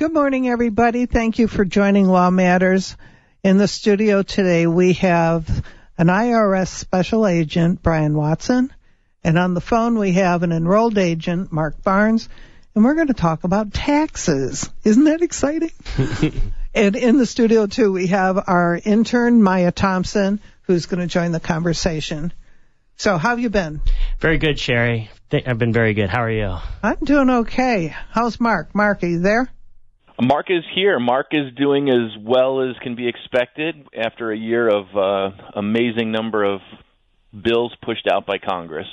Good morning, everybody. Thank you for joining Law Matters. In the studio today, we have an IRS special agent, Brian Watson, and on the phone we have an enrolled agent, Mark Barnes, and we're going to talk about taxes. Isn't that exciting? and in the studio too, we have our intern, Maya Thompson, who's going to join the conversation. So, how have you been? Very good, Sherry. I've been very good. How are you? I'm doing okay. How's Mark? Mark, are you there? Mark is here. Mark is doing as well as can be expected after a year of uh, amazing number of bills pushed out by Congress.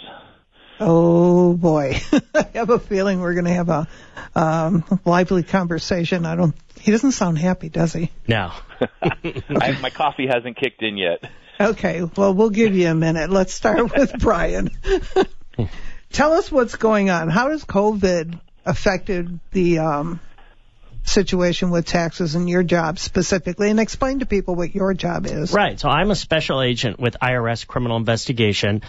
Oh boy, I have a feeling we're going to have a um, lively conversation. I don't. He doesn't sound happy, does he? No. I, my coffee hasn't kicked in yet. Okay, well we'll give you a minute. Let's start with Brian. Tell us what's going on. How has COVID affected the um, situation with taxes and your job specifically and explain to people what your job is. Right. So I'm a special agent with IRS criminal investigation.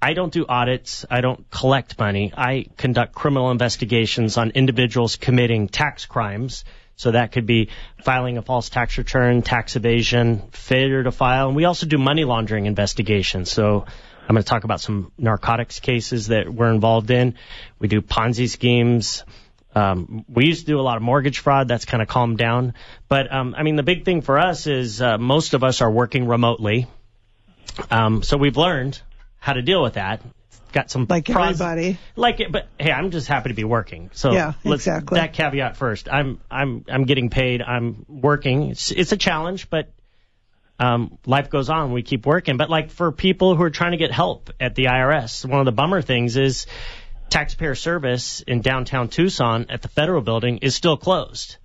I don't do audits. I don't collect money. I conduct criminal investigations on individuals committing tax crimes. So that could be filing a false tax return, tax evasion, failure to file. And we also do money laundering investigations. So I'm going to talk about some narcotics cases that we're involved in. We do Ponzi schemes. Um, we used to do a lot of mortgage fraud. That's kind of calmed down. But, um, I mean, the big thing for us is uh, most of us are working remotely. Um, so we've learned how to deal with that. Got some like pros- everybody. like it, but hey, I'm just happy to be working. So Yeah, exactly. that caveat first. I'm I'm I'm getting paid. I'm working. It's, it's a challenge, but um, life goes on. We keep working. But like for people who are trying to get help at the IRS, one of the bummer things is taxpayer service in downtown Tucson at the federal building is still closed.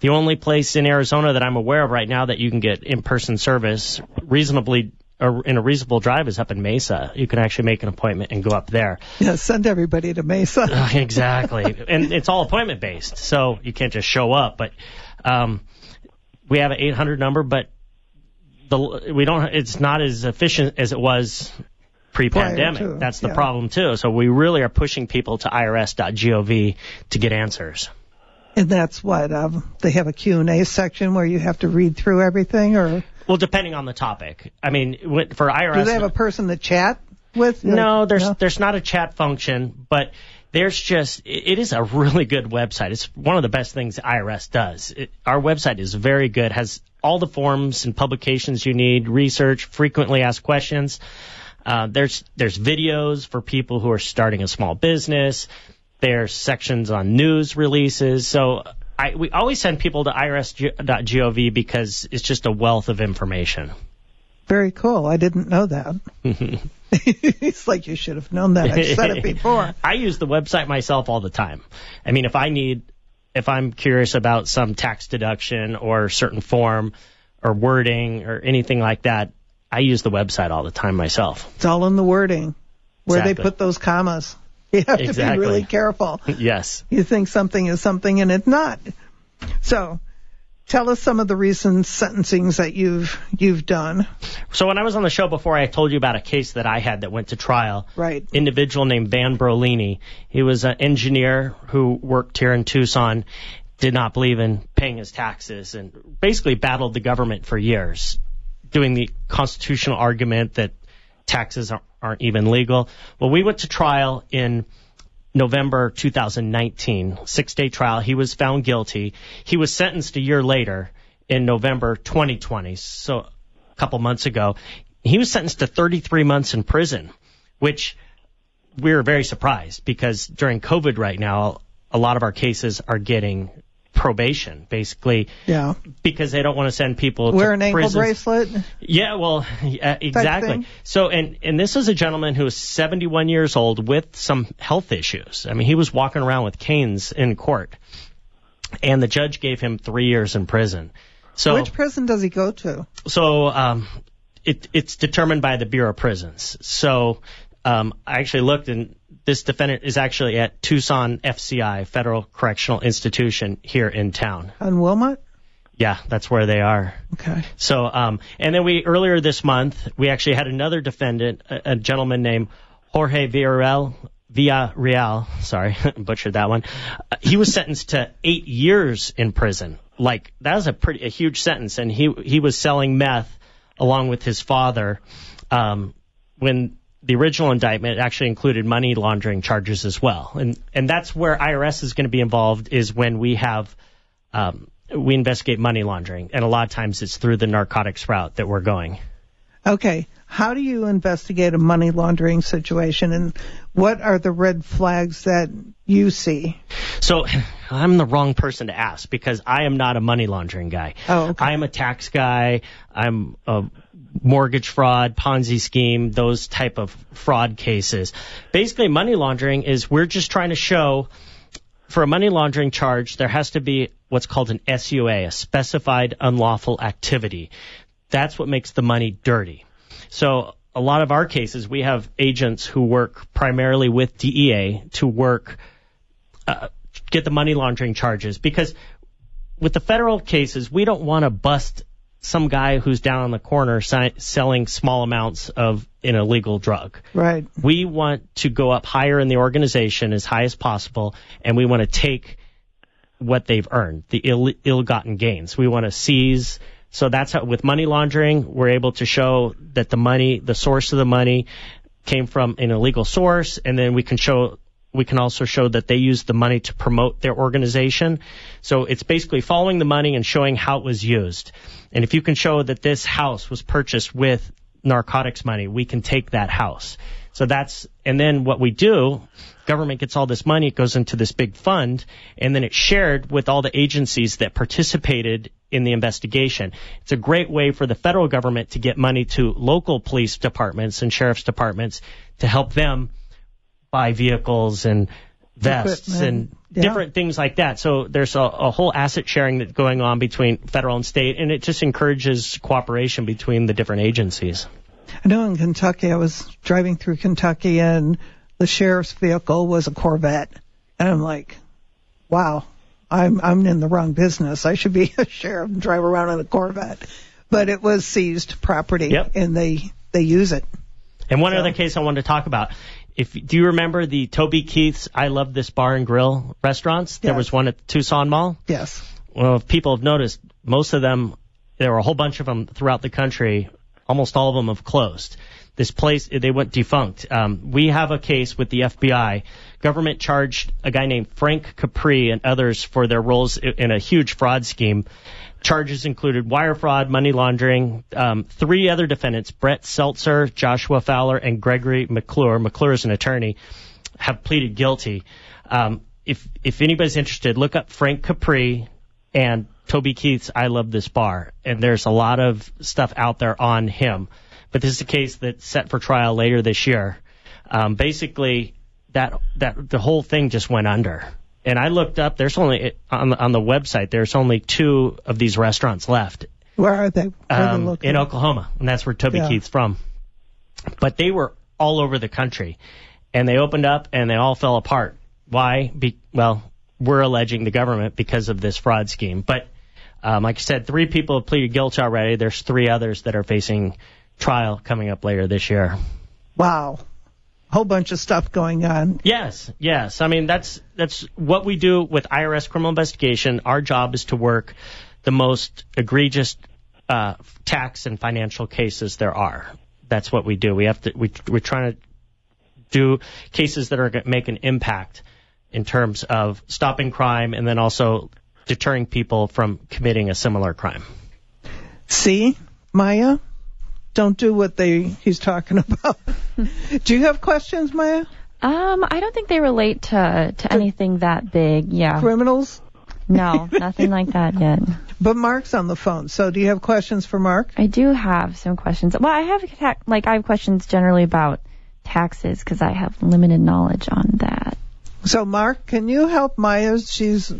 The only place in Arizona that I'm aware of right now that you can get in-person service reasonably or in a reasonable drive is up in Mesa. You can actually make an appointment and go up there. Yeah, send everybody to Mesa. Uh, exactly. and it's all appointment based, so you can't just show up. But um, we have an 800 number, but the we don't. It's not as efficient as it was pre-pandemic. That's the yeah. problem too. So we really are pushing people to irs.gov to get answers. And that's what um, they have a Q&A section where you have to read through everything or Well, depending on the topic. I mean, for IRS, do they have a person to chat with? No, there's No? there's not a chat function, but there's just it it is a really good website. It's one of the best things IRS does. It, our website is very good, has all the forms and publications you need, research, frequently asked questions. Uh, there's there's videos for people who are starting a small business. There's sections on news releases. So I, we always send people to irs.gov because it's just a wealth of information. Very cool. I didn't know that. it's like you should have known that. I've said it before. I use the website myself all the time. I mean, if I need, if I'm curious about some tax deduction or certain form or wording or anything like that, I use the website all the time myself. It's all in the wording where they put those commas. You have to be really careful. yes. You think something is something and it's not. So, tell us some of the recent sentencings that you've you've done. So when I was on the show before, I told you about a case that I had that went to trial. Right. Individual named Van Brolini. He was an engineer who worked here in Tucson, did not believe in paying his taxes, and basically battled the government for years, doing the constitutional argument that taxes aren't, even legal. Well, we went to trial in November 2019, six day trial. He was found guilty. He was sentenced a year later in November 2020, so a couple months ago. He was sentenced to 33 months in prison, which we were very surprised because during COVID right now, a lot of our cases are getting probation, basically, Yeah. because they don't want to send people Wear to an ankle prisons. bracelet. Yeah, well, yeah, exactly. So, and and this is a gentleman who is 71 years old with some health issues. I mean, he was walking around with canes in court, and the judge gave him three years in prison. So, Which prison does he go to? so um, it it's determined by the Bureau of Prisons. So, um, I actually looked, and this defendant is actually at Tucson FCI, Federal Correctional Institution here in town. On Wilmot? Yeah, that's where they are. Okay. So, um, and then we earlier this month we actually had another defendant, a, a gentleman named Jorge Villarreal. Villarreal, sorry, butchered that one. Uh, he was sentenced to eight years in prison. Like that was a pretty a huge sentence, and he he was selling meth along with his father. Um, when the original indictment actually included money laundering charges as well, and and that's where IRS is going to be involved is when we have um, we investigate money laundering, and a lot of times it's through the narcotics route that we're going. Okay, how do you investigate a money laundering situation, and what are the red flags that you see? So I'm the wrong person to ask because I am not a money laundering guy. Oh, okay. I am a tax guy. I'm a mortgage fraud, Ponzi scheme, those type of fraud cases. Basically, money laundering is we're just trying to show for a money laundering charge, there has to be what's called an SUA, a specified unlawful activity. That's what makes the money dirty. So a lot of our cases, we have agents who work primarily with DEA to work, uh, get the money laundering charges because with the federal cases, we don't want to bust some guy who's down on the corner si- selling small amounts of an illegal drug. Right. We want to go up higher in the organization as high as possible, and we want to take what they've earned, the Ill- ill-gotten gains. We want to seize so that's how, with money laundering, we're able to show that the money, the source of the money came from an illegal source, and then we can show, we can also show that they used the money to promote their organization. So it's basically following the money and showing how it was used. And if you can show that this house was purchased with narcotics money, we can take that house. So that's, and then what we do, government gets all this money, it goes into this big fund, and then it's shared with all the agencies that participated in the investigation. It's a great way for the federal government to get money to local police departments and sheriff's departments to help them buy vehicles and vests Equipment. and Yeah. different things like that. So there's a, a whole asset sharing that's going on between federal and state, and it just encourages cooperation between the different agencies. I know in Kentucky, I was driving through Kentucky and the sheriff's vehicle was a Corvette. And I'm like, wow, I'm, I'm in the wrong business. I should be a sheriff and drive around in a Corvette. But it was seized property Yep. and they, they use it. And one So- other case I wanted to talk about. If do you remember the Toby Keith's I Love This Bar and Grill restaurants? There was one at the Tucson Mall. Yes. Well, if people have noticed, most of them, there were a whole bunch of them throughout the country. Almost all of them have closed. This place, they went defunct. Um, we have a case with the FBI. Government charged a guy named Frank Capri and others for their roles in a huge fraud scheme. Charges included wire fraud, money laundering. Um, three other defendants, Brett Seltzer, Joshua Fowler, and Gregory McClure. McClure is an attorney have pleaded guilty. Um, if if anybody's interested, look up Frank Capri and Toby Keith's I Love This Bar, and there's a lot of stuff out there on him. But this is a case that's set for trial later this year. Um, basically, that that the whole thing just went under. And I looked up. There's only on the, on the website. There's only two of these restaurants left Where are they? Where are um, they in Oklahoma, and that's where Toby Yeah. Keith's from. But they were all over the country, and they opened up and they all fell apart. Why? Be, well, we're alleging the government because of this fraud scheme. But um, like I said, three people have pleaded guilty already. There's three others that are facing trial coming up later this year. Wow. Whole bunch of stuff going on. Yes, yes. I mean, that's that's what we do with IRS criminal investigation. Our job is to work the most egregious uh, tax and financial cases there are. That's what we do. We have to. We, we're trying to do cases that are going to make an impact in terms of stopping crime and then also deterring people from committing a similar crime. See, Maya? Don't do what they he's talking about. do you have questions, Maya? Um, I don't think they relate to to anything that big. Yeah. Criminals? No, nothing like that yet. But Mark's on the phone, so do you have questions for Mark? I do have some questions. Well, I have like I have questions generally about taxes because I have limited knowledge on that. So, Mark, can you help Maya? She's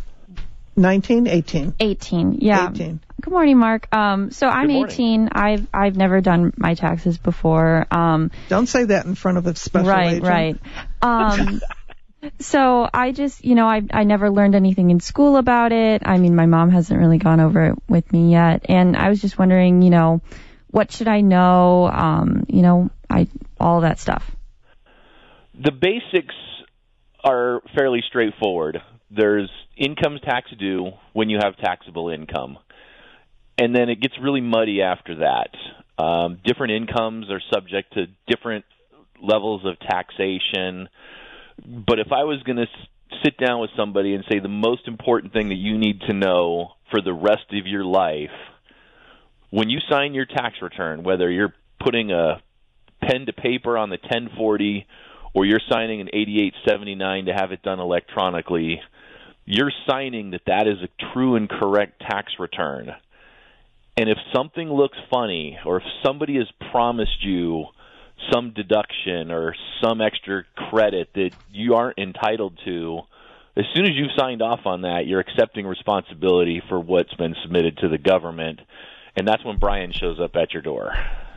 19, 18. 18. Yeah. 18. Good morning, Mark. Um, so I'm Good morning. 18. I've I've never done my taxes before. Um, Don't say that in front of a special right, agent. right. Um, so I just, you know, I I never learned anything in school about it. I mean, my mom hasn't really gone over it with me yet, and I was just wondering, you know, what should I know? Um, you know, I all that stuff. the basics are fairly straightforward. There's income tax due when you have taxable income. And then it gets really muddy after that. Um, different incomes are subject to different levels of taxation. But if I was going to sit down with somebody and say the most important thing that you need to know for the rest of your life, when you sign your tax return, whether you're putting a pen to paper on the 1040 or you're signing an 8879 to have it done electronically, you're signing that that is a true and correct tax return. And if something looks funny or if somebody has promised you some deduction or some extra credit that you aren't entitled to, as soon as you've signed off on that, you're accepting responsibility for what's been submitted to the government. And that's when Brian shows up at your door.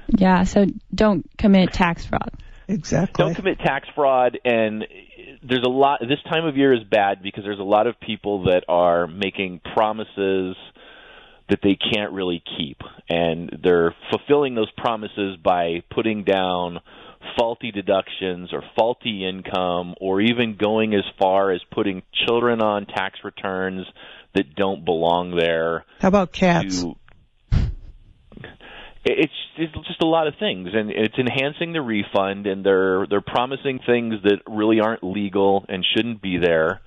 Yeah, so don't commit tax fraud. Exactly. Don't commit tax fraud and there's a lot this time of year is bad because there's a lot of people that are making promises that they can't really keep and they're fulfilling those promises by putting down faulty deductions or faulty income or even going as far as putting children on tax returns that don't belong there. How about cats? To, it's it's just a lot of things and it's enhancing the refund and they're they're promising things that really aren't legal and shouldn't be there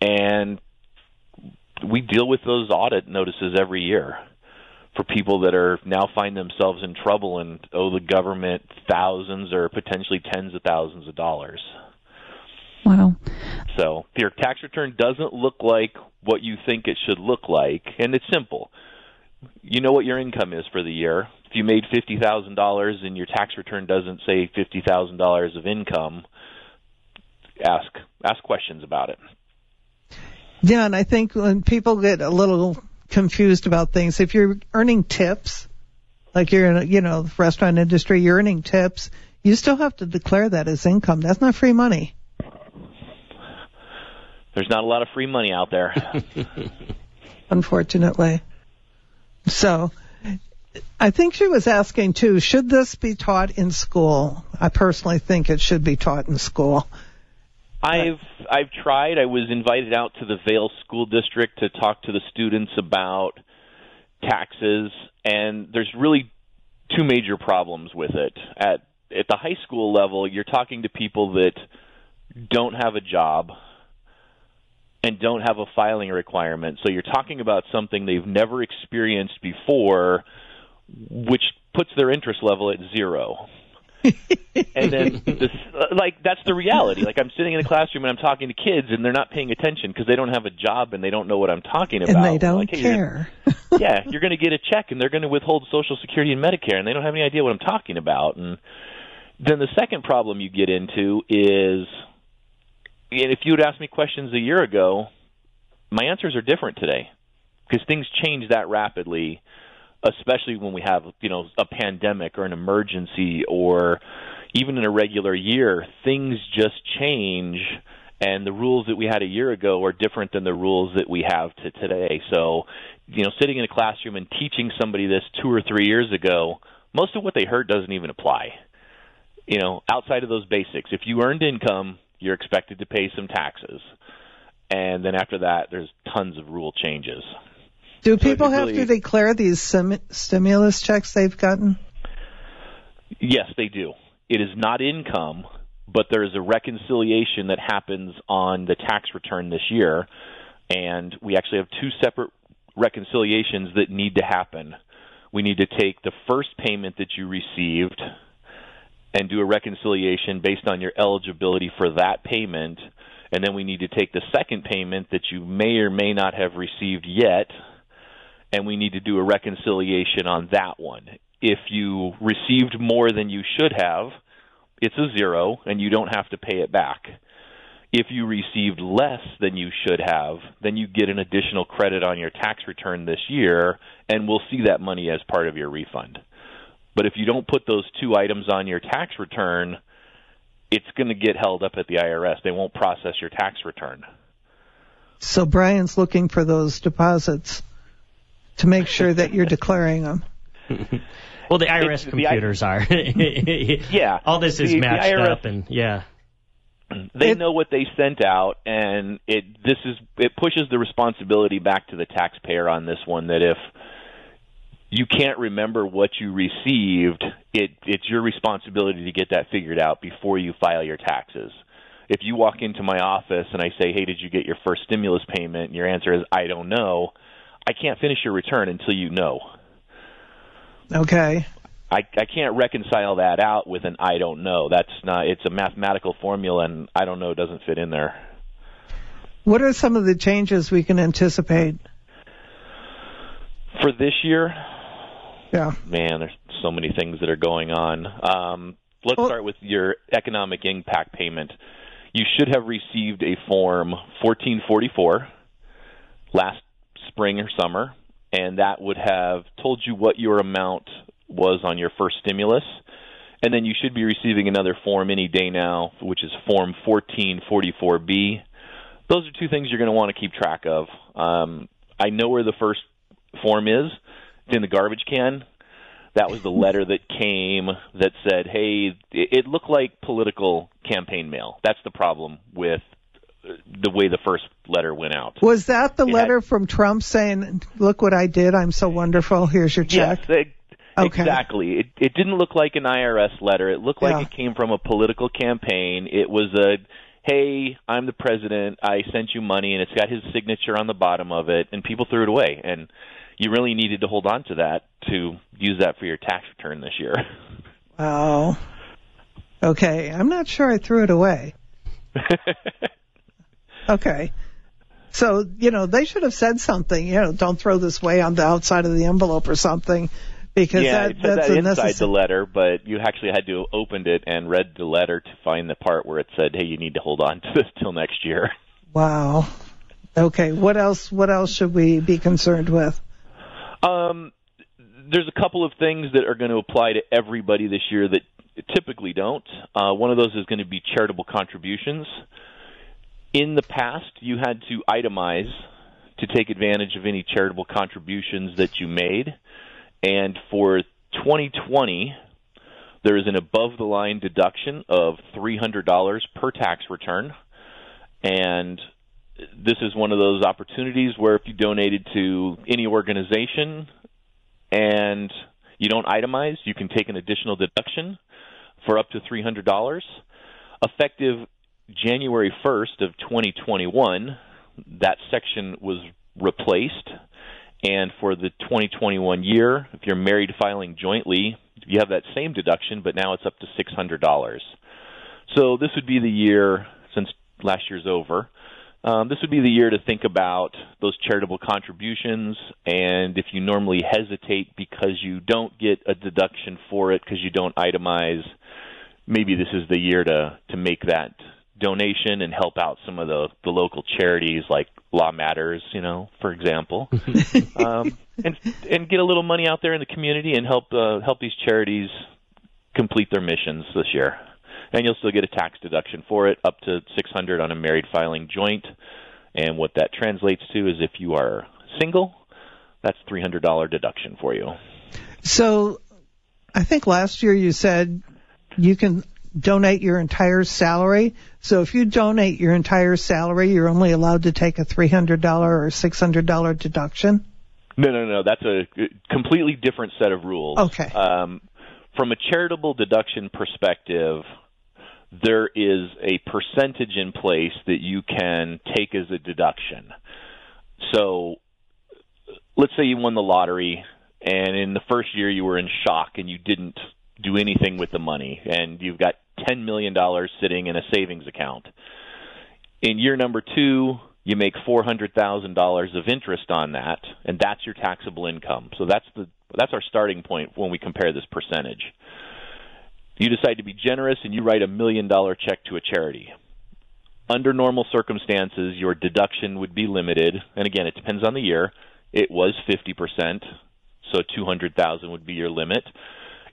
and we deal with those audit notices every year for people that are now find themselves in trouble and owe the government thousands or potentially tens of thousands of dollars. Wow. So your tax return doesn't look like what you think it should look like, and it's simple you know what your income is for the year. If you made fifty thousand dollars and your tax return doesn't say fifty thousand dollars of income, ask ask questions about it. Yeah, and I think when people get a little confused about things, if you're earning tips, like you're in a you know restaurant industry, you're earning tips, you still have to declare that as income. That's not free money. There's not a lot of free money out there. Unfortunately. So I think she was asking too, should this be taught in school? I personally think it should be taught in school. I've I've tried. I was invited out to the Vail School District to talk to the students about taxes and there's really two major problems with it. At at the high school level, you're talking to people that don't have a job and don't have a filing requirement. So you're talking about something they've never experienced before, which puts their interest level at zero. And then this, like that's the reality. Like i'm sitting in a classroom and i'm talking to kids and they're not paying attention because they don't have a job and they don't know what i'm talking about and they don't like, hey, care. You're, yeah you're going to get a check and they're going to withhold social security and medicare and they don't have any idea what i'm talking about. And then the second problem you get into is and if you had asked me questions a year ago, my answers are different today because things change that rapidly, especially when we have you know a pandemic or an emergency or even in a regular year. Things just change, and the rules that we had a year ago are different than the rules that we have to today. So, you know, sitting in a classroom and teaching somebody this two or three years ago, most of what they heard doesn't even apply. You know, outside of those basics, if you earned income, you're expected to pay some taxes. And then after that, there's tons of rule changes. Do people have to declare these sim- stimulus checks they've gotten? Yes, they do. It is not income, but there is a reconciliation that happens on the tax return this year, and we actually have two separate reconciliations that need to happen. We need to take the first payment that you received and do a reconciliation based on your eligibility for that payment. And then we need to take the second payment that you may or may not have received yet, and we need to do a reconciliation on that one. If you received more than you should have, it's a zero, and you don't have to pay it back. If you received less than you should have, then you get an additional credit on your tax return this year, and we'll see that money as part of your refund. But if you don't put those two items on your tax return, it's going to get held up at the IRS. They won't process your tax return. So Brian's looking for those deposits to make sure that you're declaring them. well, the IRS it's, computers the, are. yeah. All this is the, matched the IRS, up, and yeah. they It- know what they sent out, and it this is it pushes the responsibility back to the taxpayer on this one. That if you can't remember what you received, it it's your responsibility to get that figured out before you file your taxes. If you walk into my office and I say, "Hey, did you get your first stimulus payment?" and your answer is, "I don't know," I can't finish your return until you know. Okay. I, I can't reconcile that out with an I don't know. That's not. It's a mathematical formula, and I don't know doesn't fit in there. What are some of the changes we can anticipate? For this year, Yeah. man, there's so many things that are going on. Um, let's Well- start with your economic impact payment. You should have received a form 1444 last spring or summer, and that would have told you what your amount was on your first stimulus. And then you should be receiving another form any day now, which is Form 1444B. Those are two things you're going to want to keep track of. Um, I know where the first form is. It's in the garbage can. That was the letter that came that said, "Hey, it, looked like political campaign mail." That's the problem with the way the first letter went out. Was that the It had- letter from Trump saying, "Look what I did. I'm so wonderful. Here's your check." Yes, they- Okay. exactly. It, it didn't look like an IRS letter. It looked like Yeah. it came from a political campaign. It was a, "Hey, I'm the president. I sent you money," and it's got his signature on the bottom of it, and people threw it away. And you really needed to hold on to that to use that for your tax return this year. Wow. Okay. I'm not sure I threw it away. Okay. So, you know, they should have said something, you know, don't throw this way on the outside of the envelope or something because yeah, that, it said that's that inside the letter, but you actually had to have opened it and read the letter to find the part where it said, "Hey, you need to hold on to this till next year." Wow. Okay. What else, what else should we be concerned with? Um, there's a couple of things that are going to apply to everybody this year that typically don't. Uh, one of those is going to be charitable contributions. In the past, you had to itemize to take advantage of any charitable contributions that you made. And for 2020, there is an above the line deduction of $300 per tax return. And this is one of those opportunities where if you donated to any organization and you don't itemize, you can take an additional deduction for up to $300. Effective January 1st of 2021, that section was replaced. And for the 2021 year, if you're married filing jointly, you have that same deduction, but now it's up to $600. So this would be the year, since last year's over, um, this would be the year to think about those charitable contributions. And if you normally hesitate because you don't get a deduction for it because you don't itemize, maybe this is the year to to make that donation and help out some of the the local charities like Law Matters, you know, for example, um, and and get a little money out there in the community and help uh, help these charities complete their missions this year. And you'll still get a tax deduction for it, up to 600 on a married filing joint. And what that translates to is if you are single, that's $300 deduction for you. So I think last year you said you can donate your entire salary. So if you donate your entire salary, you're only allowed to take a $300 or $600 deduction. No, no, no. That's a completely different set of rules. Okay. Um, from a charitable deduction perspective, there is a percentage in place that you can take as a deduction. So, let's say you won the lottery, and in the first year you were in shock and you didn't do anything with the money, and you've got $10 million sitting in a savings account. In year number two, you make $400,000 of interest on that, and that's your taxable income. So that's the that's our starting point when we compare this percentage. You decide to be generous and you write a million dollar check to a charity. Under normal circumstances, your deduction would be limited, and again, it depends on the year. It was 50%, so 200,000 would be your limit.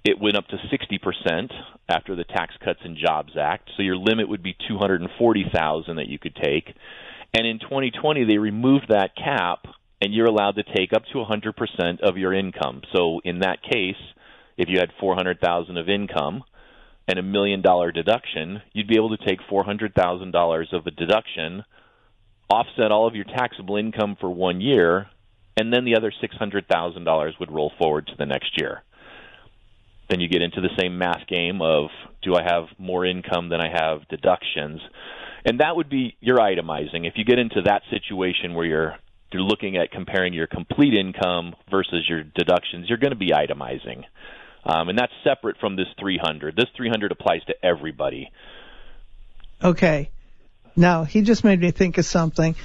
It went up to 60% after the Tax Cuts and Jobs Act, so your limit would be 240,000 that you could take. And in 2020, they removed that cap, and you're allowed to take up to 100% of your income. So in that case, if you had 400,000 of income and a million dollar deduction, you'd be able to take $400,000 of a deduction, offset all of your taxable income for one year, and then the other $600,000 would roll forward to the next year. Then you get into the same math game of do I have more income than I have deductions? And that would be your itemizing. If you get into that situation where you're you're looking at comparing your complete income versus your deductions, you're going to be itemizing. Um, and that's separate from this 300. This 300 applies to everybody. Okay. Now, he just made me think of something.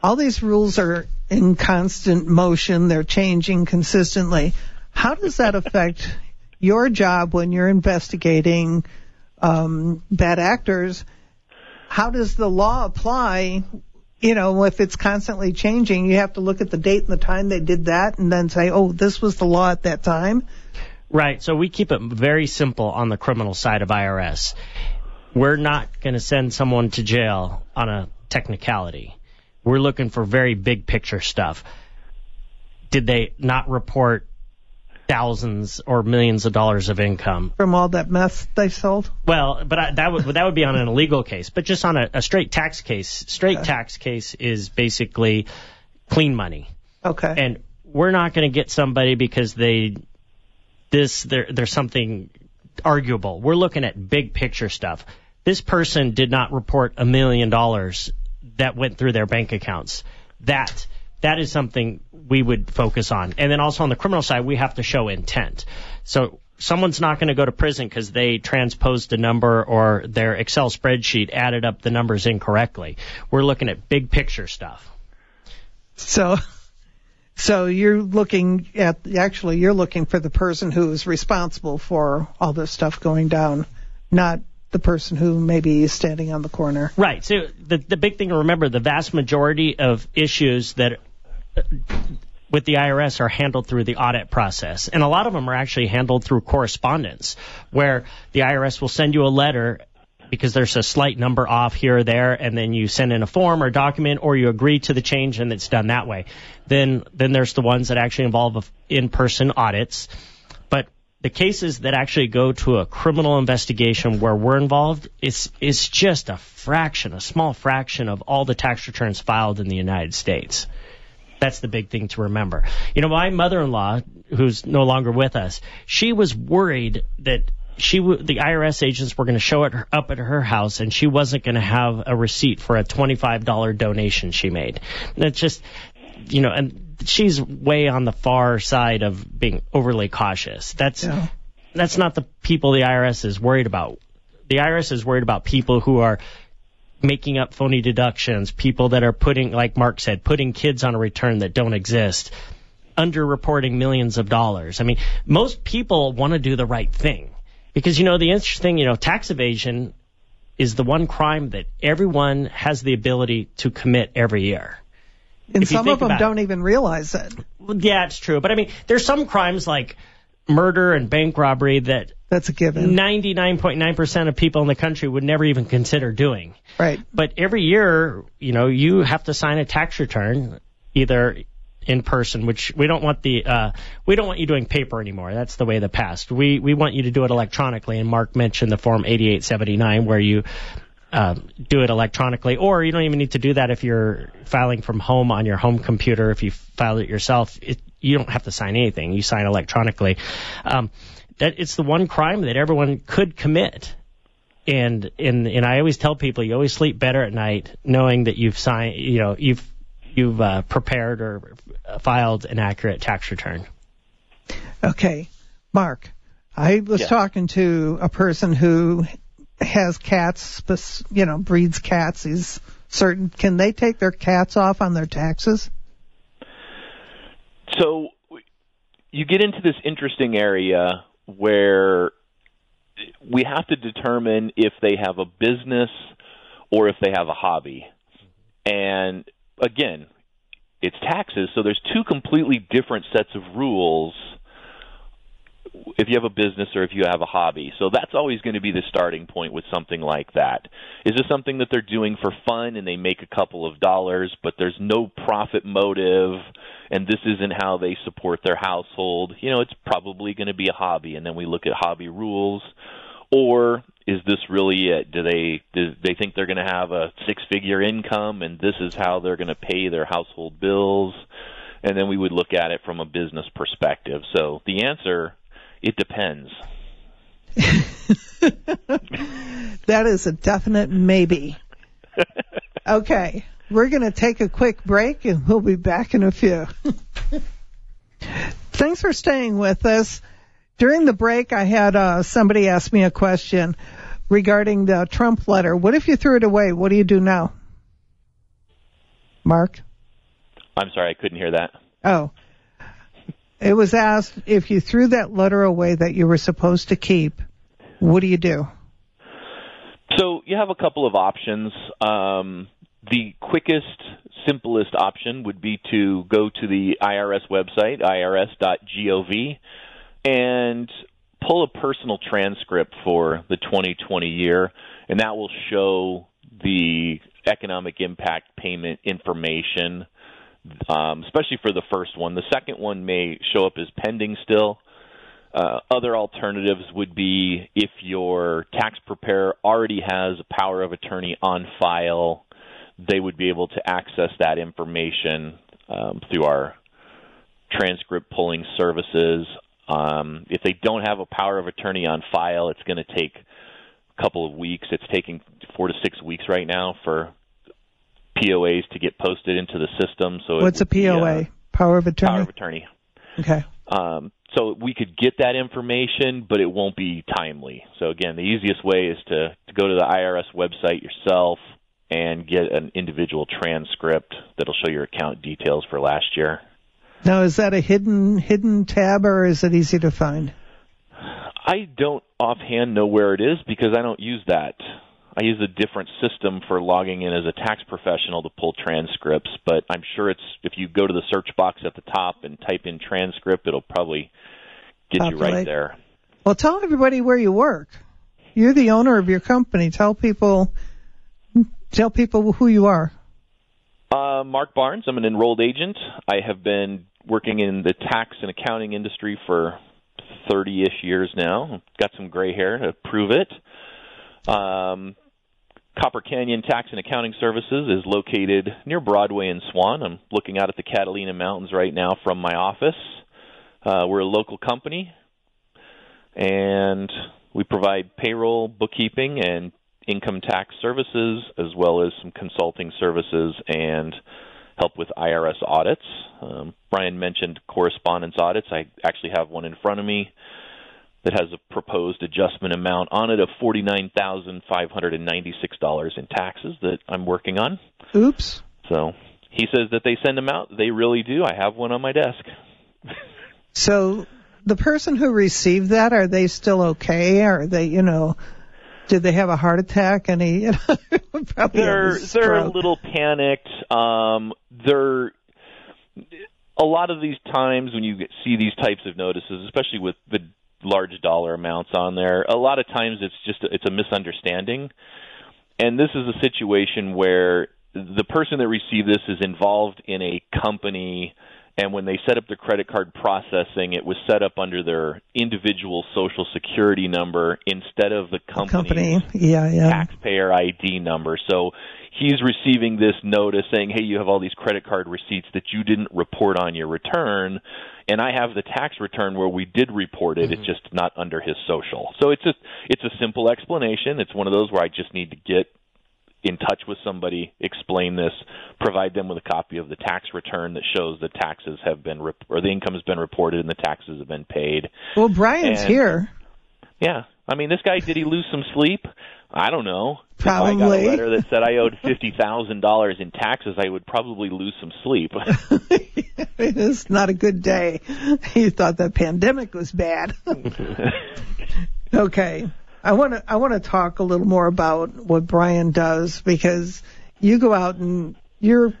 All these rules are in constant motion, they're changing consistently. How does that affect your job when you're investigating um, bad actors? How does the law apply? You know, if it's constantly changing, you have to look at the date and the time they did that and then say, oh, this was the law at that time. Right. So we keep it very simple on the criminal side of IRS. We're not going to send someone to jail on a technicality. We're looking for very big picture stuff. Did they not report thousands or millions of dollars of income from all that meth they sold? Well, but I, that would that would be on an illegal case. But just on a, a straight tax case, straight okay. tax case is basically clean money. Okay. And we're not going to get somebody because they this there there's something arguable. We're looking at big picture stuff. This person did not report a million dollars that went through their bank accounts. That that is something we would focus on. And then also on the criminal side, we have to show intent. So someone's not going to go to prison because they transposed a number or their Excel spreadsheet added up the numbers incorrectly. We're looking at big picture stuff. So so you're looking at actually you're looking for the person who is responsible for all this stuff going down, not the person who maybe is standing on the corner. Right. So the the big thing to remember, the vast majority of issues that with the IRS are handled through the audit process. And a lot of them are actually handled through correspondence, where the IRS will send you a letter because there's a slight number off here or there, and then you send in a form or document, or you agree to the change, and it's done that way. Then, then there's the ones that actually involve in-person audits. But the cases that actually go to a criminal investigation where we're involved, it's, it's just a fraction, a small fraction of all the tax returns filed in the United States. That's the big thing to remember. You know, my mother-in-law, who's no longer with us, she was worried that she w- the IRS agents were going to show it up at her house, and she wasn't going to have a receipt for a twenty-five dollar donation she made. It's just, you know, and she's way on the far side of being overly cautious. That's yeah. that's not the people the IRS is worried about. The IRS is worried about people who are making up phony deductions, people that are putting, like Mark said, putting kids on a return that don't exist, underreporting millions of dollars. I mean, most people want to do the right thing. Because, you know, the interesting, you know, tax evasion is the one crime that everyone has the ability to commit every year. And some of them don't it. even realize it. Yeah, it's true. But I mean, there's some crimes like murder and bank robbery that that's a given. 99.9% of people in the country would never even consider doing. Right. But every year, you know, you have to sign a tax return either in person, which we don't want the uh, we don't want you doing paper anymore. That's the way of the past. We we want you to do it electronically. And Mark mentioned the form 8879 where you uh, do it electronically, or you don't even need to do that if you're filing from home on your home computer. If you file it yourself, it, you don't have to sign anything. You sign electronically. Um, that it's the one crime that everyone could commit. And, and and I always tell people you always sleep better at night knowing that you've signed you know you've you've uh, prepared or filed an accurate tax return. Okay, Mark, I was yeah. talking to a person who has cats, you know, breeds cats. He's certain. Can they take their cats off on their taxes? So you get into this interesting area where we have to determine if they have a business or if they have a hobby. And again, it's taxes, so there's two completely different sets of rules if you have a business or if you have a hobby. So that's always going to be the starting point with something like that. Is this something that they're doing for fun and they make a couple of dollars, but there's no profit motive and this isn't how they support their household? You know, it's probably going to be a hobby. And then we look at hobby rules. or is this really it? Do they do they think they're going to have a six-figure income, and this is how they're going to pay their household bills? And then we would look at it from a business perspective. So the answer, it depends. that is a definite maybe. Okay, we're going to take a quick break and we'll be back in a few. Thanks for staying with us. During the break, I had uh, somebody ask me a question regarding the Trump letter. What if you threw it away? What do you do now? Mark? I'm sorry, I couldn't hear that. Oh. It was asked if you threw that letter away that you were supposed to keep, what do you do? So you have a couple of options. Um, the quickest, simplest option would be to go to the IRS website, irs.gov, and pull a personal transcript for the 2020 year, and that will show the economic impact payment information, um, especially for the first one. The second one may show up as pending still. Uh, other alternatives would be if your tax preparer already has a power of attorney on file, they would be able to access that information um, through our transcript pulling services. Um, if they don't have a power of attorney on file, it's going to take a couple of weeks. It's taking four to six weeks right now for POAs to get posted into the system. So what's a POA? Be, uh, power of attorney. Power of attorney. Okay. Um, so we could get that information, but it won't be timely. So again, the easiest way is to, to go to the IRS website yourself and get an individual transcript that'll show your account details for last year. Now, is that a hidden hidden tab or is it easy to find? I don't offhand know where it is because I don't use that. I use a different system for logging in as a tax professional to pull transcripts, but I'm sure it's if you go to the search box at the top and type in transcript, it'll probably get Populate. you right there. Well, tell everybody where you work. You're the owner of your company. Tell people tell people who you are. Uh, Mark Barnes. I'm an enrolled agent. I have been working in the tax and accounting industry for 30-ish years now. Got some gray hair to prove it. Um, Copper Canyon Tax and Accounting Services is located near Broadway and Swan. I'm looking out at the Catalina Mountains right now from my office. Uh, we're a local company, and we provide payroll, bookkeeping, and income tax services, as well as some consulting services and help with IRS audits. Um, Brian mentioned correspondence audits. I actually have one in front of me that has a proposed adjustment amount on it of $49,596 in taxes that I'm working on. Oops. So he says that they send them out. They really do. I have one on my desk. so the person who received that, are they still okay? Are they, you know, did they have a heart attack? Any? You know, they're they're a little panicked. Um, they're a lot of these times when you see these types of notices, especially with the large dollar amounts on there. A lot of times it's just it's a misunderstanding. And this is a situation where the person that received this is involved in a company and when they set up the credit card processing, it was set up under their individual social security number instead of the company. Yeah, yeah. taxpayer ID number. So he's receiving this notice saying, "Hey, you have all these credit card receipts that you didn't report on your return." and I have the tax return where we did report it. Mm-hmm. It's just not under his social. So it's a it's a simple explanation. It's one of those where I just need to get in touch with somebody, explain this, provide them with a copy of the tax return that shows the taxes have been rep- or the income has been reported and the taxes have been paid. Well, Brian's and, here. Yeah, I mean, this guy did he lose some sleep? I don't know. Probably. If I got a letter that said I owed fifty thousand dollars in taxes, I would probably lose some sleep. it's not a good day. You thought the pandemic was bad. okay. I want to I want to talk a little more about what Brian does because you go out and you're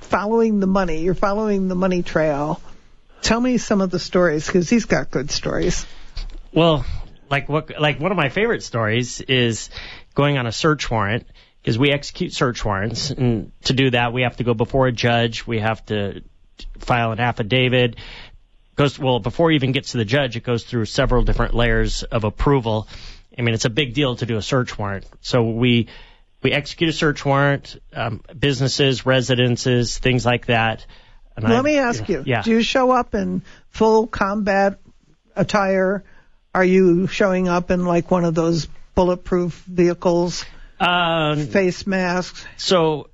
following the money. You're following the money trail. Tell me some of the stories because he's got good stories. Well, like what like one of my favorite stories is going on a search warrant because we execute search warrants and to do that we have to go before a judge we have to file an affidavit goes well before it even gets to the judge. It goes through several different layers of approval. I mean, it's a big deal to do a search warrant. So we we execute a search warrant, um, businesses, residences, things like that. And Let I, me ask you, yeah. do you show up in full combat attire? Are you showing up in like one of those bulletproof vehicles? Um, face masks. So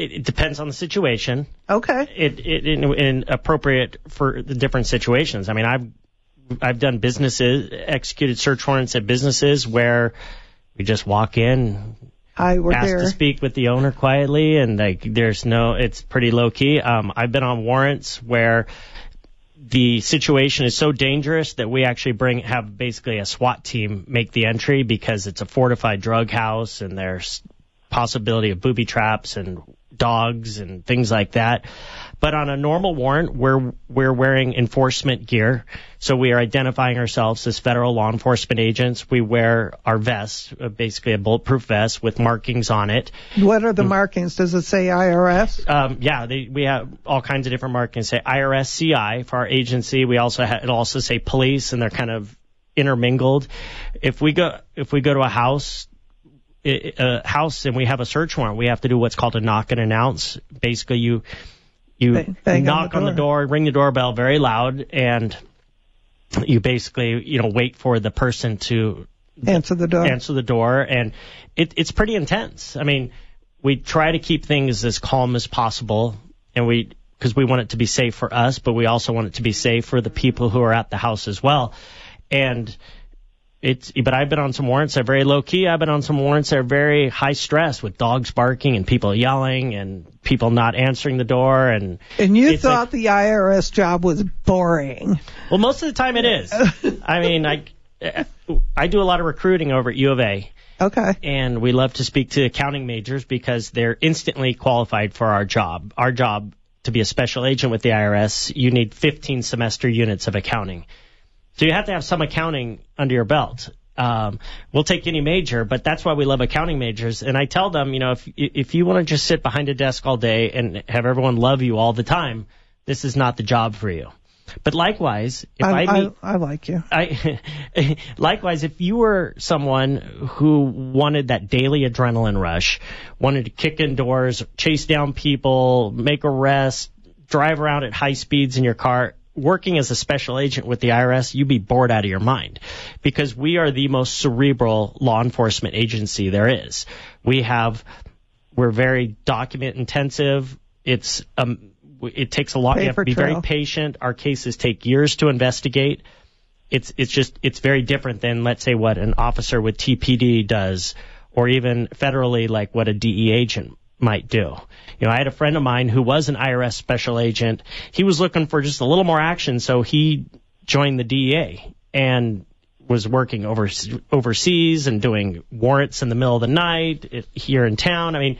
it, it, depends on the situation. Okay. It, it, in, appropriate for the different situations. I mean, I've I've done businesses executed search warrants at businesses where we just walk in. Hi, we're asked here. to speak with the owner quietly, and like there's no, it's pretty low key. Um, I've been on warrants where the situation is so dangerous that we actually bring have basically a SWAT team make the entry because it's a fortified drug house and there's possibility of booby traps and dogs and things like that. But on a normal warrant, we're we're wearing enforcement gear, so we are identifying ourselves as federal law enforcement agents. We wear our vests, uh, basically a bulletproof vest with markings on it. What are the markings? Does it say IRS? Um, yeah, they, we have all kinds of different markings. Say IRS CI for our agency. We also ha- it also say police, and they're kind of intermingled. If we go if we go to a house a house and we have a search warrant, we have to do what's called a knock and announce. Basically, you you bang, bang knock on the, on the door, ring the doorbell very loud, and you basically you know wait for the person to answer the door. Answer the door, and it, it's pretty intense. I mean, we try to keep things as calm as possible, and we because we want it to be safe for us, but we also want it to be safe for the people who are at the house as well, and it's but I've been on some warrants that are very low key. I've been on some warrants that are very high stress with dogs barking and people yelling and people not answering the door and And you thought like, the IRS job was boring. Well, most of the time it is. I mean, I I do a lot of recruiting over at U of A. Okay. And we love to speak to accounting majors because they're instantly qualified for our job. Our job to be a special agent with the IRS, you need 15 semester units of accounting. So you have to have some accounting under your belt. Um, we'll take any major, but that's why we love accounting majors. And I tell them, you know, if if you want to just sit behind a desk all day and have everyone love you all the time, this is not the job for you. But likewise, if I, I meet, I, I like you. I likewise, if you were someone who wanted that daily adrenaline rush, wanted to kick in doors, chase down people, make arrests, drive around at high speeds in your car, working as a special agent with the IRS, you'd be bored out of your mind because we are the most cerebral law enforcement agency there is. We have, we're very document intensive. It's, um, it takes a lot. Paper you have to be trail. very patient. Our cases take years to investigate. It's, it's just, it's very different than, let's say, what an officer with TPD does or even federally like what a DEA agent might do. You know, I had a friend of mine who was an IRS special agent. He was looking for just a little more action, so he joined the DEA and was working over, overseas and doing warrants in the middle of the night eh, here in town. I mean,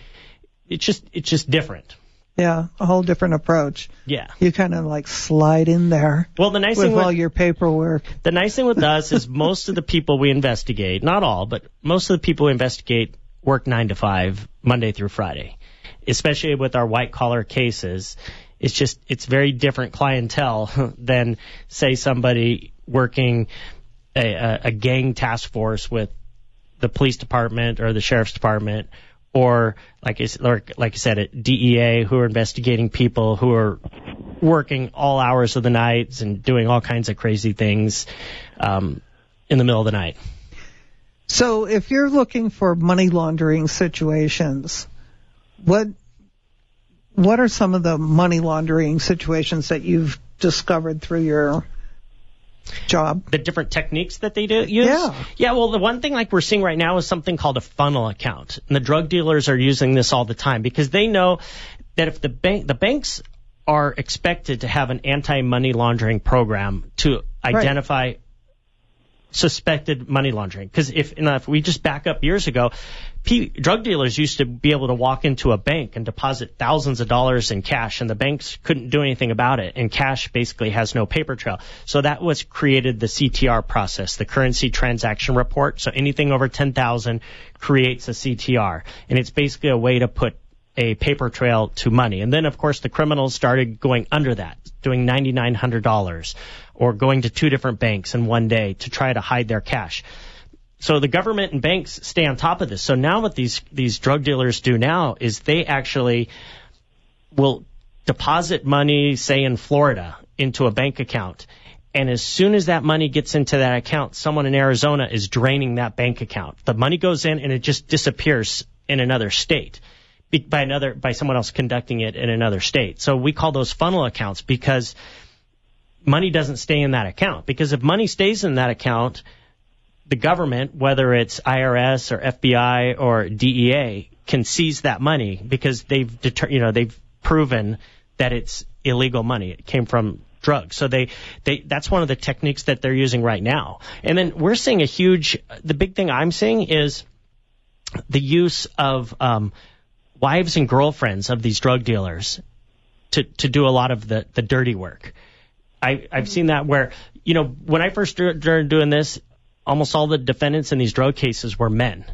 it's just it's just different. Yeah, a whole different approach. Yeah. You kind of like slide in there. Well, the nice with thing with all your paperwork. The nice thing with us is most of the people we investigate, not all, but most of the people we investigate work nine to five, Monday through Friday. Especially with our white collar cases, it's just it's very different clientele than say somebody working a, a, a gang task force with the police department or the sheriff's department or like I, or like I said at DEA who are investigating people who are working all hours of the nights and doing all kinds of crazy things um, in the middle of the night. So if you're looking for money laundering situations, what what are some of the money laundering situations that you've discovered through your job? The different techniques that they do use? Yeah. Yeah, well, the one thing like we're seeing right now is something called a funnel account. And the drug dealers are using this all the time because they know that if the bank, the banks are expected to have an anti-money laundering program to identify right suspected money laundering. Because if, if we just back up years ago, P- drug dealers used to be able to walk into a bank and deposit thousands of dollars in cash, and the banks couldn't do anything about it. And cash basically has no paper trail. So that was created the CTR process, the currency transaction report. So anything over ten thousand creates a CTR, and it's basically a way to put a paper trail to money. And then, of course, the criminals started going under that, doing $9,900 or going to two different banks in one day to try to hide their cash. So the government and banks stay on top of this. So now what these, these drug dealers do now is they actually will deposit money, say in Florida, into a bank account. And as soon as that money gets into that account, someone in Arizona is draining that bank account. The money goes in and it just disappears in another state by another by someone else conducting it in another state. So we call those funnel accounts because money doesn't stay in that account. Because if money stays in that account, the government, whether it's IRS or FBI or DEA, can seize that money because they've deter- you know they've proven that it's illegal money. It came from drugs. So they, they, that's one of the techniques that they're using right now. And then we're seeing a huge, the big thing I'm seeing is the use of, um, wives and girlfriends of these drug dealers to, to do a lot of the, the dirty work. I, I've seen that where, you know, when I first started doing this, almost all the defendants in these drug cases were men.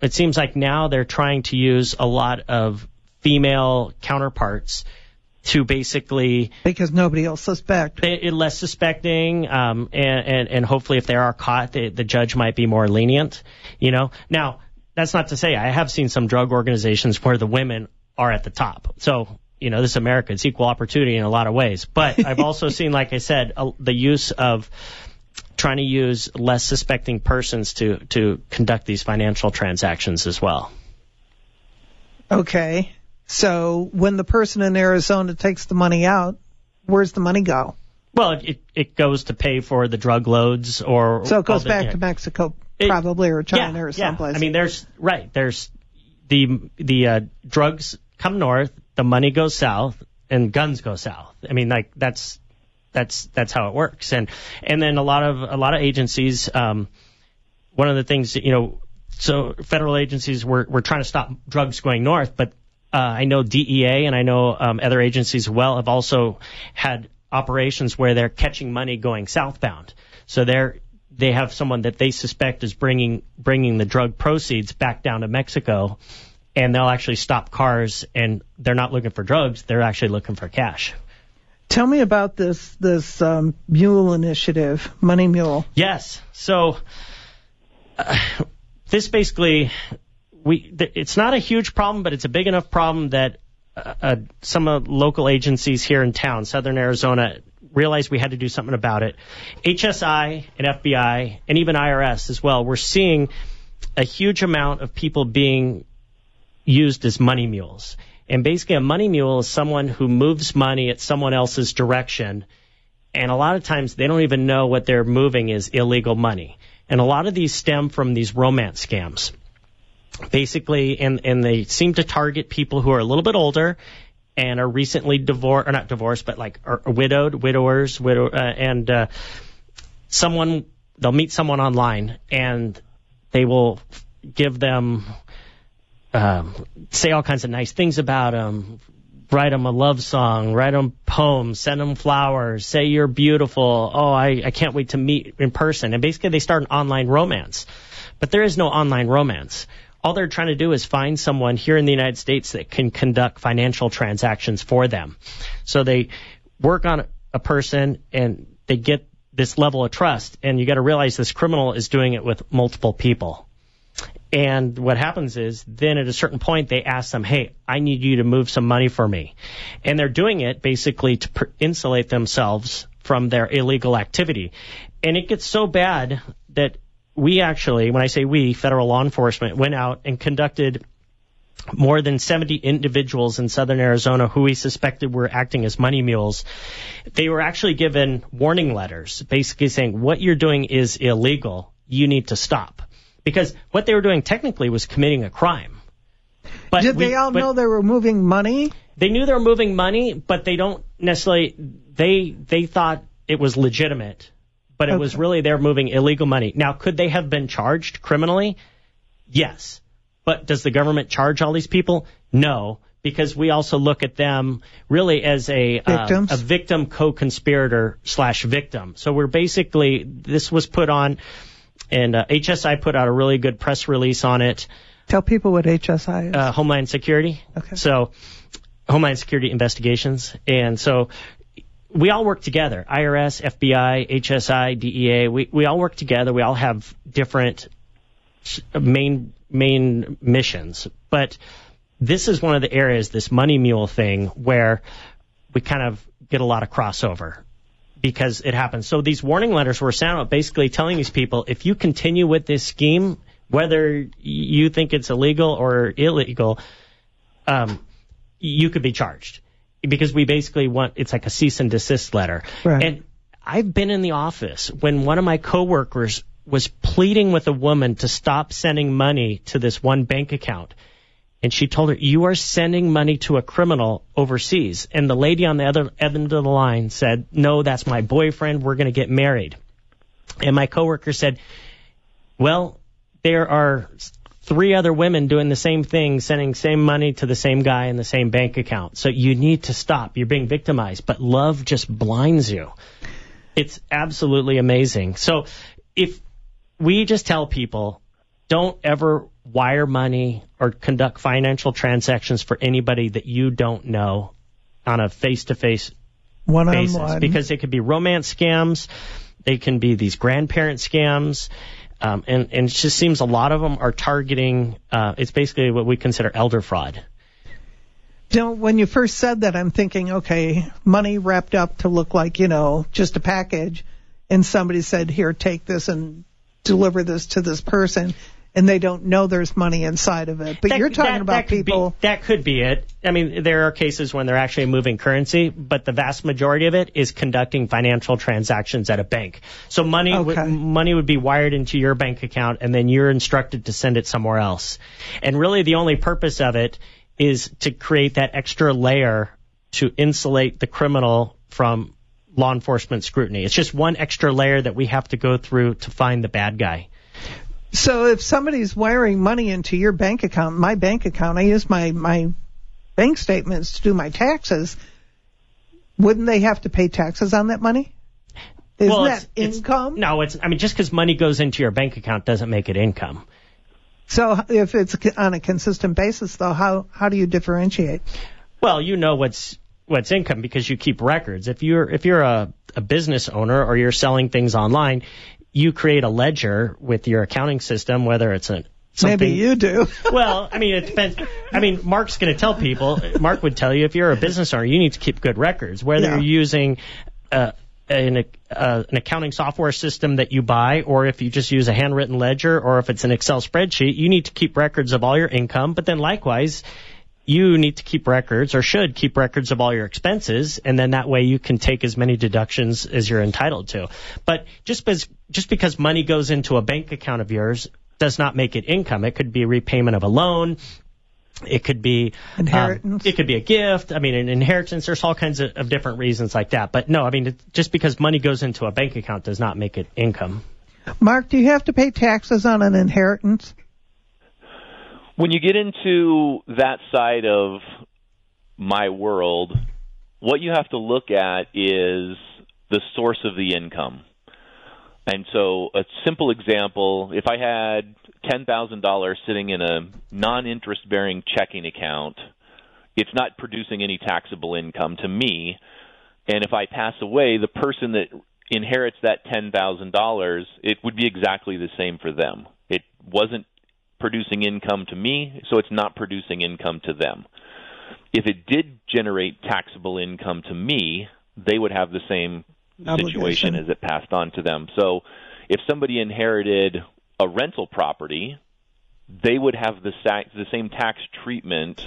It seems like now they're trying to use a lot of female counterparts to basically because nobody else suspect they, less suspecting um, and, and and hopefully if they are caught the, the judge might be more lenient you know now that's not to say I have seen some drug organizations where the women are at the top. So, you know, this America, it's equal opportunity in a lot of ways. But I've also seen, like I said, uh, the use of trying to use less suspecting persons to, to conduct these financial transactions as well. Okay. So when the person in Arizona takes the money out, where's the money go? Well, it it goes to pay for the drug loads or so it goes back to Mexico probably or China yeah, or someplace. Yeah. I mean, there's right. There's the the uh, drugs come north, the money goes south, and guns go south. I mean, like that's that's that's how it works. And and then a lot of a lot of agencies. Um, one of the things you know, so federal agencies were were trying to stop drugs going north, but uh, I know DEA and I know um, other agencies well have also had operations where they're catching money going southbound. So they're they have someone that they suspect is bringing bringing the drug proceeds back down to Mexico, and they'll actually stop cars, and they're not looking for drugs; they're actually looking for cash. Tell me about this this um, mule initiative, Money Mule. Yes. So uh, this basically we it's not a huge problem, but it's a big enough problem that uh, uh, some of local agencies here in town, Southern Arizona, realized we had to do something about it. HSI and FBI and even IRS as well, we're seeing a huge amount of people being used as money mules. And basically, a money mule is someone who moves money at someone else's direction. And a lot of times they don't even know what they're moving is illegal money. And a lot of these stem from these romance scams. Basically, and, and they seem to target people who are a little bit older and are recently divorced, or not divorced, but like are widowed, widowers, widow, uh, and uh, someone they'll meet someone online and they will give them um, say all kinds of nice things about them, write them a love song, write them poems, send them flowers, say you're beautiful. Oh, I, I can't wait to meet in person. And basically they start an online romance. But there is no online romance all they're trying to do is find someone here in the United States that can conduct financial transactions for them. So they work on a person and they get this level of trust. And you got to realize this criminal is doing it with multiple people. And what happens is then at a certain point they ask them, "Hey, I need you to move some money for me," and they're doing it basically to insulate themselves from their illegal activity. And it gets so bad that we actually, when I say we, federal law enforcement, went out and conducted more than 70 individuals in southern Arizona who we suspected were acting as money mules. They were actually given warning letters, basically saying, what you're doing is illegal. You need to stop. Because what they were doing technically was committing a crime. But Did we, they all know they were moving money? They knew they were moving money, but they don't necessarily, they, they thought it was legitimate but it okay. was really they're moving illegal money. Now, could they have been charged criminally? Yes. But does the government charge all these people? No, because we also look at them really as a uh, a victim co-conspirator slash victim. So we're basically this was put on, and uh, HSI put out a really good press release on it. Tell people what HSI is. Uh, Homeland Security. Okay. So, Homeland Security Investigations, and so we all work together. IRS, FBI, HSI, DEA. We we all work together. We all have different main main missions, but this is one of the areas, this money mule thing, where we kind of get a lot of crossover because it happens. So these warning letters were sent out basically telling these people if you continue with this scheme, whether you think it's illegal or illegal, um, you could be charged because we basically want it's like a cease and desist letter. Right. And I've been in the office when one of my coworkers was pleading with a woman to stop sending money to this one bank account and she told her, "You are sending money to a criminal overseas." And the lady on the other end of the line said, "No, that's my boyfriend. We're going to get married." And my coworker said, "Well, there are three other women doing the same thing, sending same money to the same guy in the same bank account. So you need to stop. You're being victimized, but love just blinds you. It's absolutely amazing. So if we just tell people don't ever wire money or conduct financial transactions for anybody that you don't know on a face-to-face one on basis because it could be romance scams, they can be these grandparent scams, um, and and it just seems a lot of them are targeting. Uh, it's basically what we consider elder fraud. Know, when you first said that, I'm thinking, okay, money wrapped up to look like, you know, just a package. And somebody said, here, take this and deliver this to this person. And they don't know there's money inside of it. But That- you're talking that- about that could be- people. that could be it. I mean, there are cases when they're actually moving currency, but the vast majority of it is conducting financial transactions at a bank. So money Okay. money would be wired into your bank account, and then you're instructed to send it somewhere else. And really, the only purpose of it is to create that extra layer to insulate the criminal from law enforcement scrutiny. It's just one extra layer that we have to go through to find the bad guy. So if somebody's wiring money into your bank account, my bank account, I use my, my bank statements to do my taxes, wouldn't they have to pay taxes on that money? Isn't Well, that it's- it's- income? No, it's. I mean, just because money goes into your bank account doesn't make it income. So if it's on a consistent basis, though, how how do you differentiate? Well, you know what's what's income because you keep records. If you're if you're a, a business owner or you're selling things online, you create a ledger with your accounting system, whether it's a something. Maybe you do. well, I mean, it depends. I mean, Mark's going to tell people. Mark would tell you if you're a business owner, you need to keep good records. Whether Yeah. you're using uh, an, uh, an accounting software system that you buy, or if you just use a handwritten ledger, or if it's an Excel spreadsheet, you need to keep records of all your income. But then likewise, you need to keep records or should keep records of all your expenses and then that way you can take as many deductions as you're entitled to. But just because just because money goes into a bank account of yours does not make it income. It could be a repayment of a loan. It could be um, Inheritance. it could be a gift. I mean, an inheritance. There's all kinds of, of different reasons like that. But no, I mean, it, just because money goes into a bank account does not make it income. Mark, do you have to pay taxes on an inheritance? When you get into that side of my world, what you have to look at is the source of the income. And so, a simple example if I had $10,000 sitting in a non interest bearing checking account, it's not producing any taxable income to me. And if I pass away, the person that inherits that $10,000, it would be exactly the same for them. It wasn't producing income to me, so it's not producing income to them. If it did generate taxable income to me, they would have the same situation as it passed on to them. So if somebody inherited a rental property, they would have the, sa- the same tax treatment.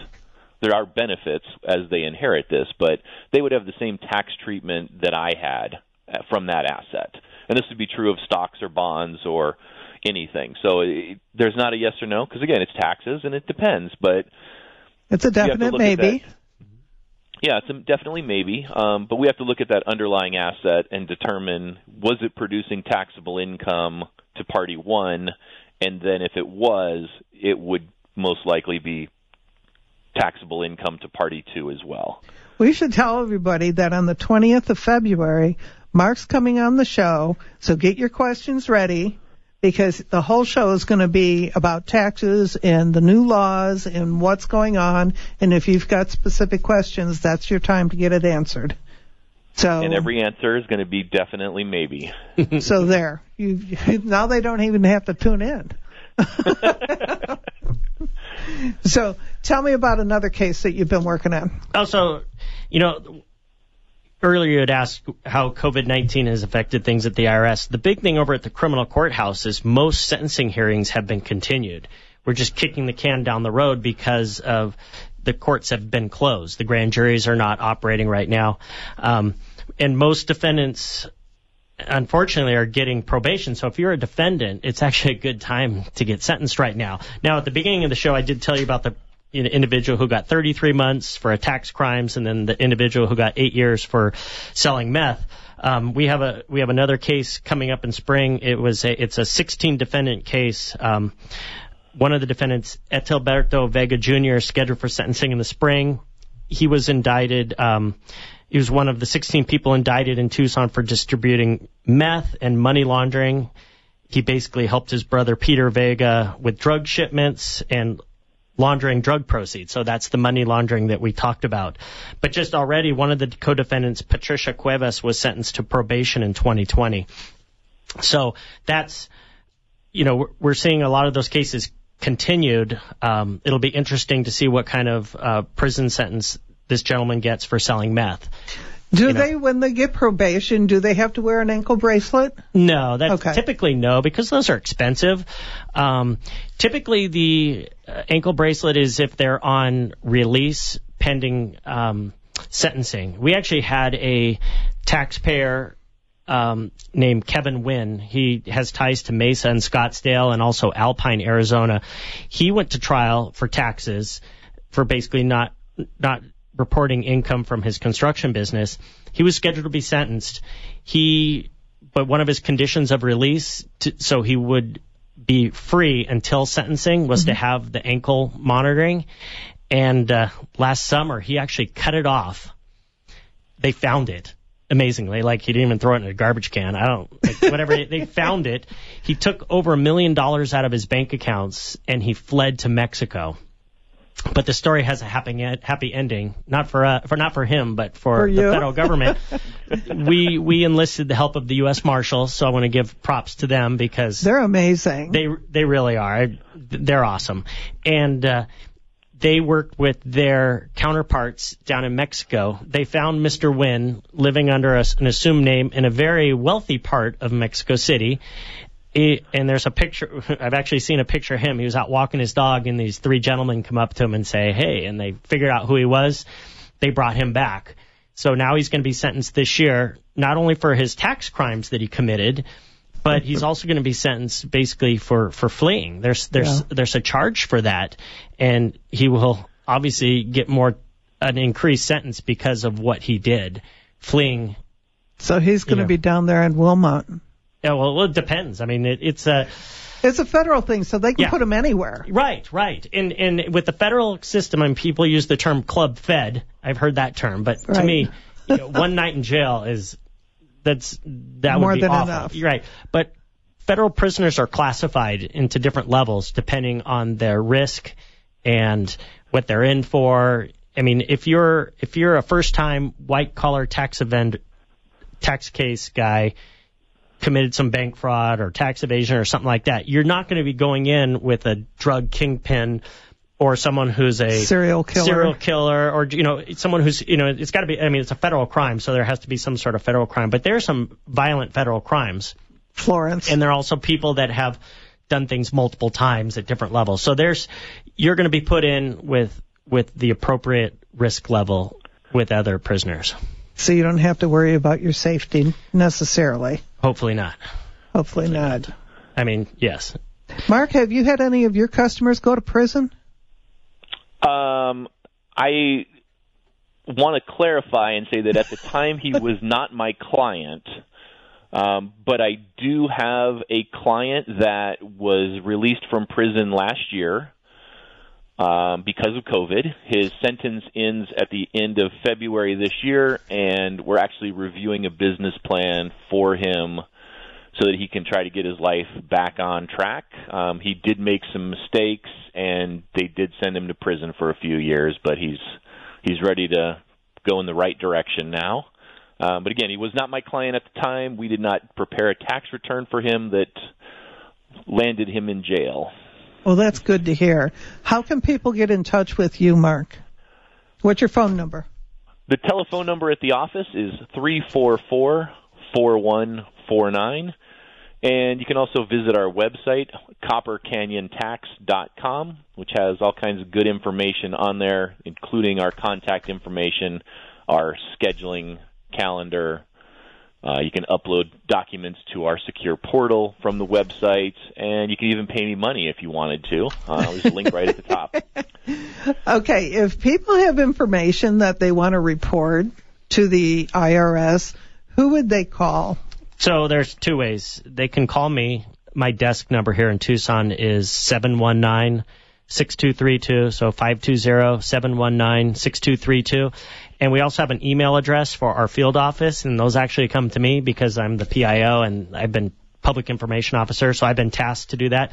There are benefits as they inherit this, but they would have the same tax treatment that I had uh, from that asset. And this would be true of stocks or bonds or anything. So it, there's not a yes or no because again, it's taxes and it depends. But It's a definite maybe. yeah, it's a, definitely maybe. Um, but we have to look at that underlying asset and determine was it producing taxable income to party one, and then if it was, it would most likely be taxable income to party two as well. We should tell everybody that on the 20th of February, Mark's coming on the show, so get your questions ready because the whole show is going to be about taxes and the new laws and what's going on. And if you've got specific questions, that's your time to get it answered. So and every answer is going to be definitely maybe. so there, you now they don't even have to tune in. so tell me about another case that you've been working on. Oh, also, you know, earlier you had asked how COVID-19 has affected things at the IRS. The big thing over at the criminal courthouse is most sentencing hearings have been continued. We're just kicking the can down the road because of the courts have been closed. The grand juries are not operating right now. Um, and most defendants unfortunately are getting probation. So if you're a defendant, it's actually a good time to get sentenced right now. Now at the beginning of the show, I did tell you about the individual who got 33 months for tax crimes, and then the individual who got eight years for selling meth. Um, we have a we have another case coming up in spring. It was a it's a 16 defendant case. Um, one of the defendants, Etelberto Vega Jr., scheduled for sentencing in the spring. He was indicted. Um, he was one of the 16 people indicted in Tucson for distributing meth and money laundering. He basically helped his brother Peter Vega with drug shipments and laundering drug proceeds. So that's the money laundering that we talked about. But just already, one of the co-defendants, Patricia Cuevas, was sentenced to probation in 2020. So that's, you know, we're seeing a lot of those cases continued. Um, it'll be interesting to see what kind of uh, prison sentence this gentleman gets for selling meth. Do you they, when they get probation, do they have to wear an ankle bracelet? No, that's okay. typically no, because those are expensive. Um, typically, the uh, ankle bracelet is if they're on release pending um, sentencing. We actually had a taxpayer um, named Kevin Wynn. He has ties to Mesa and Scottsdale and also Alpine, Arizona. He went to trial for taxes for basically not not reporting income from his construction business. He was scheduled to be sentenced. He, but one of his conditions of release, to, so he would be free until sentencing, was mm-hmm. to have the ankle monitoring. And uh, last summer, he actually cut it off. They found it amazingly. Like he didn't even throw it in a garbage can. I don't like whatever. they found it. He took over a million dollars out of his bank accounts and he fled to Mexico but the story has a happy happy ending, not for uh, for not for him, but for, for the federal government. we we enlisted the help of the U.S. Marshals, so I want to give props to them because they're amazing. They they really are. They're awesome, and uh, they worked with their counterparts down in Mexico. They found Mr. Wynn living under a, an assumed name in a very wealthy part of Mexico City, and there's a picture. I've actually seen a picture of him. He was out walking his dog, and these three gentlemen come up to him and say, "Hey," and they figured out who he was. They brought him back. So now he's going to be sentenced this year, not only for his tax crimes that he committed, but he's also going to be sentenced basically for for fleeing. There's there's yeah. there's a charge for that, and he will obviously get more an increased sentence because of what he did, fleeing. So he's going to know. be down there in Wilmot. Yeah, well, it depends. I mean, it, it's a. It's a federal thing, so they can yeah. put them anywhere. Right, right. And and with the federal system, I mean, people use the term club fed. I've heard that term, but right. to me, you know, one night in jail is that's that More would be than awful. Enough. Right, but federal prisoners are classified into different levels depending on their risk and what they're in for. I mean, if you're if you're a first time white collar tax event tax case guy committed some bank fraud or tax evasion or something like that. You're not going to be going in with a drug kingpin or someone who's a serial killer, serial killer, or you know, someone who's you know, it's got to be. I mean, it's a federal crime, so there has to be some sort of federal crime. But there are some violent federal crimes, Florence, and there are also people that have done things multiple times at different levels. So there's, you're going to be put in with with the appropriate risk level with other prisoners. So you don't have to worry about your safety necessarily. Hopefully not. Hopefully not. I mean, yes. Mark, have you had any of your customers go to prison? Um, I want to clarify and say that at the time he was not my client. Um, but I do have a client that was released from prison last year um, because of COVID. His sentence ends at the end of February this year, and we're actually reviewing a business plan for him so that he can try to get his life back on track. Um, he did make some mistakes, and they did send him to prison for a few years, but he's he's ready to go in the right direction now. Um, but again, he was not my client at the time. We did not prepare a tax return for him that landed him in jail. Well, that's good to hear. How can people get in touch with you, Mark? What's your phone number? The telephone number at the office is three four four four one four nine, and you can also visit our website, coppercanyontax.com, which has all kinds of good information on there, including our contact information, our scheduling calendar. Uh, you can upload documents to our secure portal from the website, and you can even pay me money if you wanted to. Uh, there's a link right at the top. Okay, if people have information that they want to report to the IRS, who would they call? So there's two ways. They can call me. My desk number here in Tucson is 719 6232. So 520 719 6232. And we also have an email address for our field office, and those actually come to me because I'm the PIO and I've been public information officer, so I've been tasked to do that.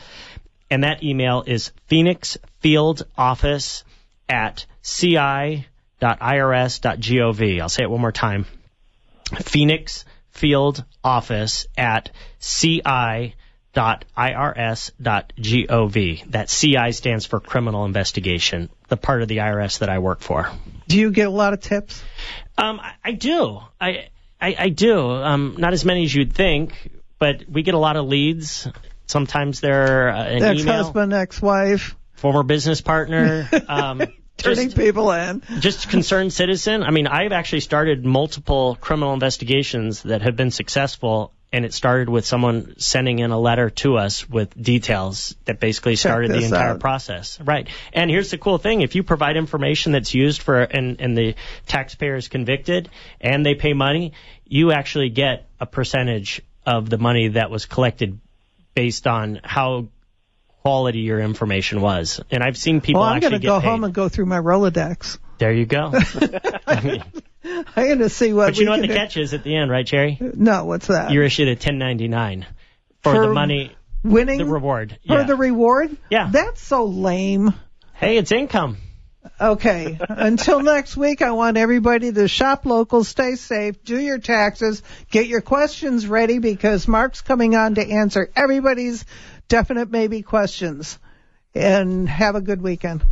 And that email is Phoenix Field Office at ci.irs.gov. I'll say it one more time. Phoenix Field Office at ci.irs.gov. That CI stands for Criminal Investigation, the part of the IRS that I work for. Do you get a lot of tips? Um, I, I do. I, I, I do. Um, not as many as you'd think, but we get a lot of leads. Sometimes they're uh, an email, Ex-husband, ex-wife, former business partner. Um, turning just, people in. just concerned citizen. I mean, I've actually started multiple criminal investigations that have been successful, and it started with someone sending in a letter to us with details that basically started the entire out. process. Right. And here's the cool thing: if you provide information that's used for and and the taxpayer is convicted and they pay money, you actually get a percentage of the money that was collected based on how quality your information was. And I've seen people Well, I'm actually going to go paid. home and go through my Rolodex. there you go. I mean, I'm going to see what but you know what the do. catch is at the end, right, Jerry? No, what's that? You're issued a 1099 for, For the money, winning the reward. for yeah. the reward? Yeah. That's so lame. hey, it's income. Okay. Until next week, I want everybody to shop local, stay safe, do your taxes, get your questions ready because Mark's coming on to answer everybody's definite maybe questions. And have a good weekend.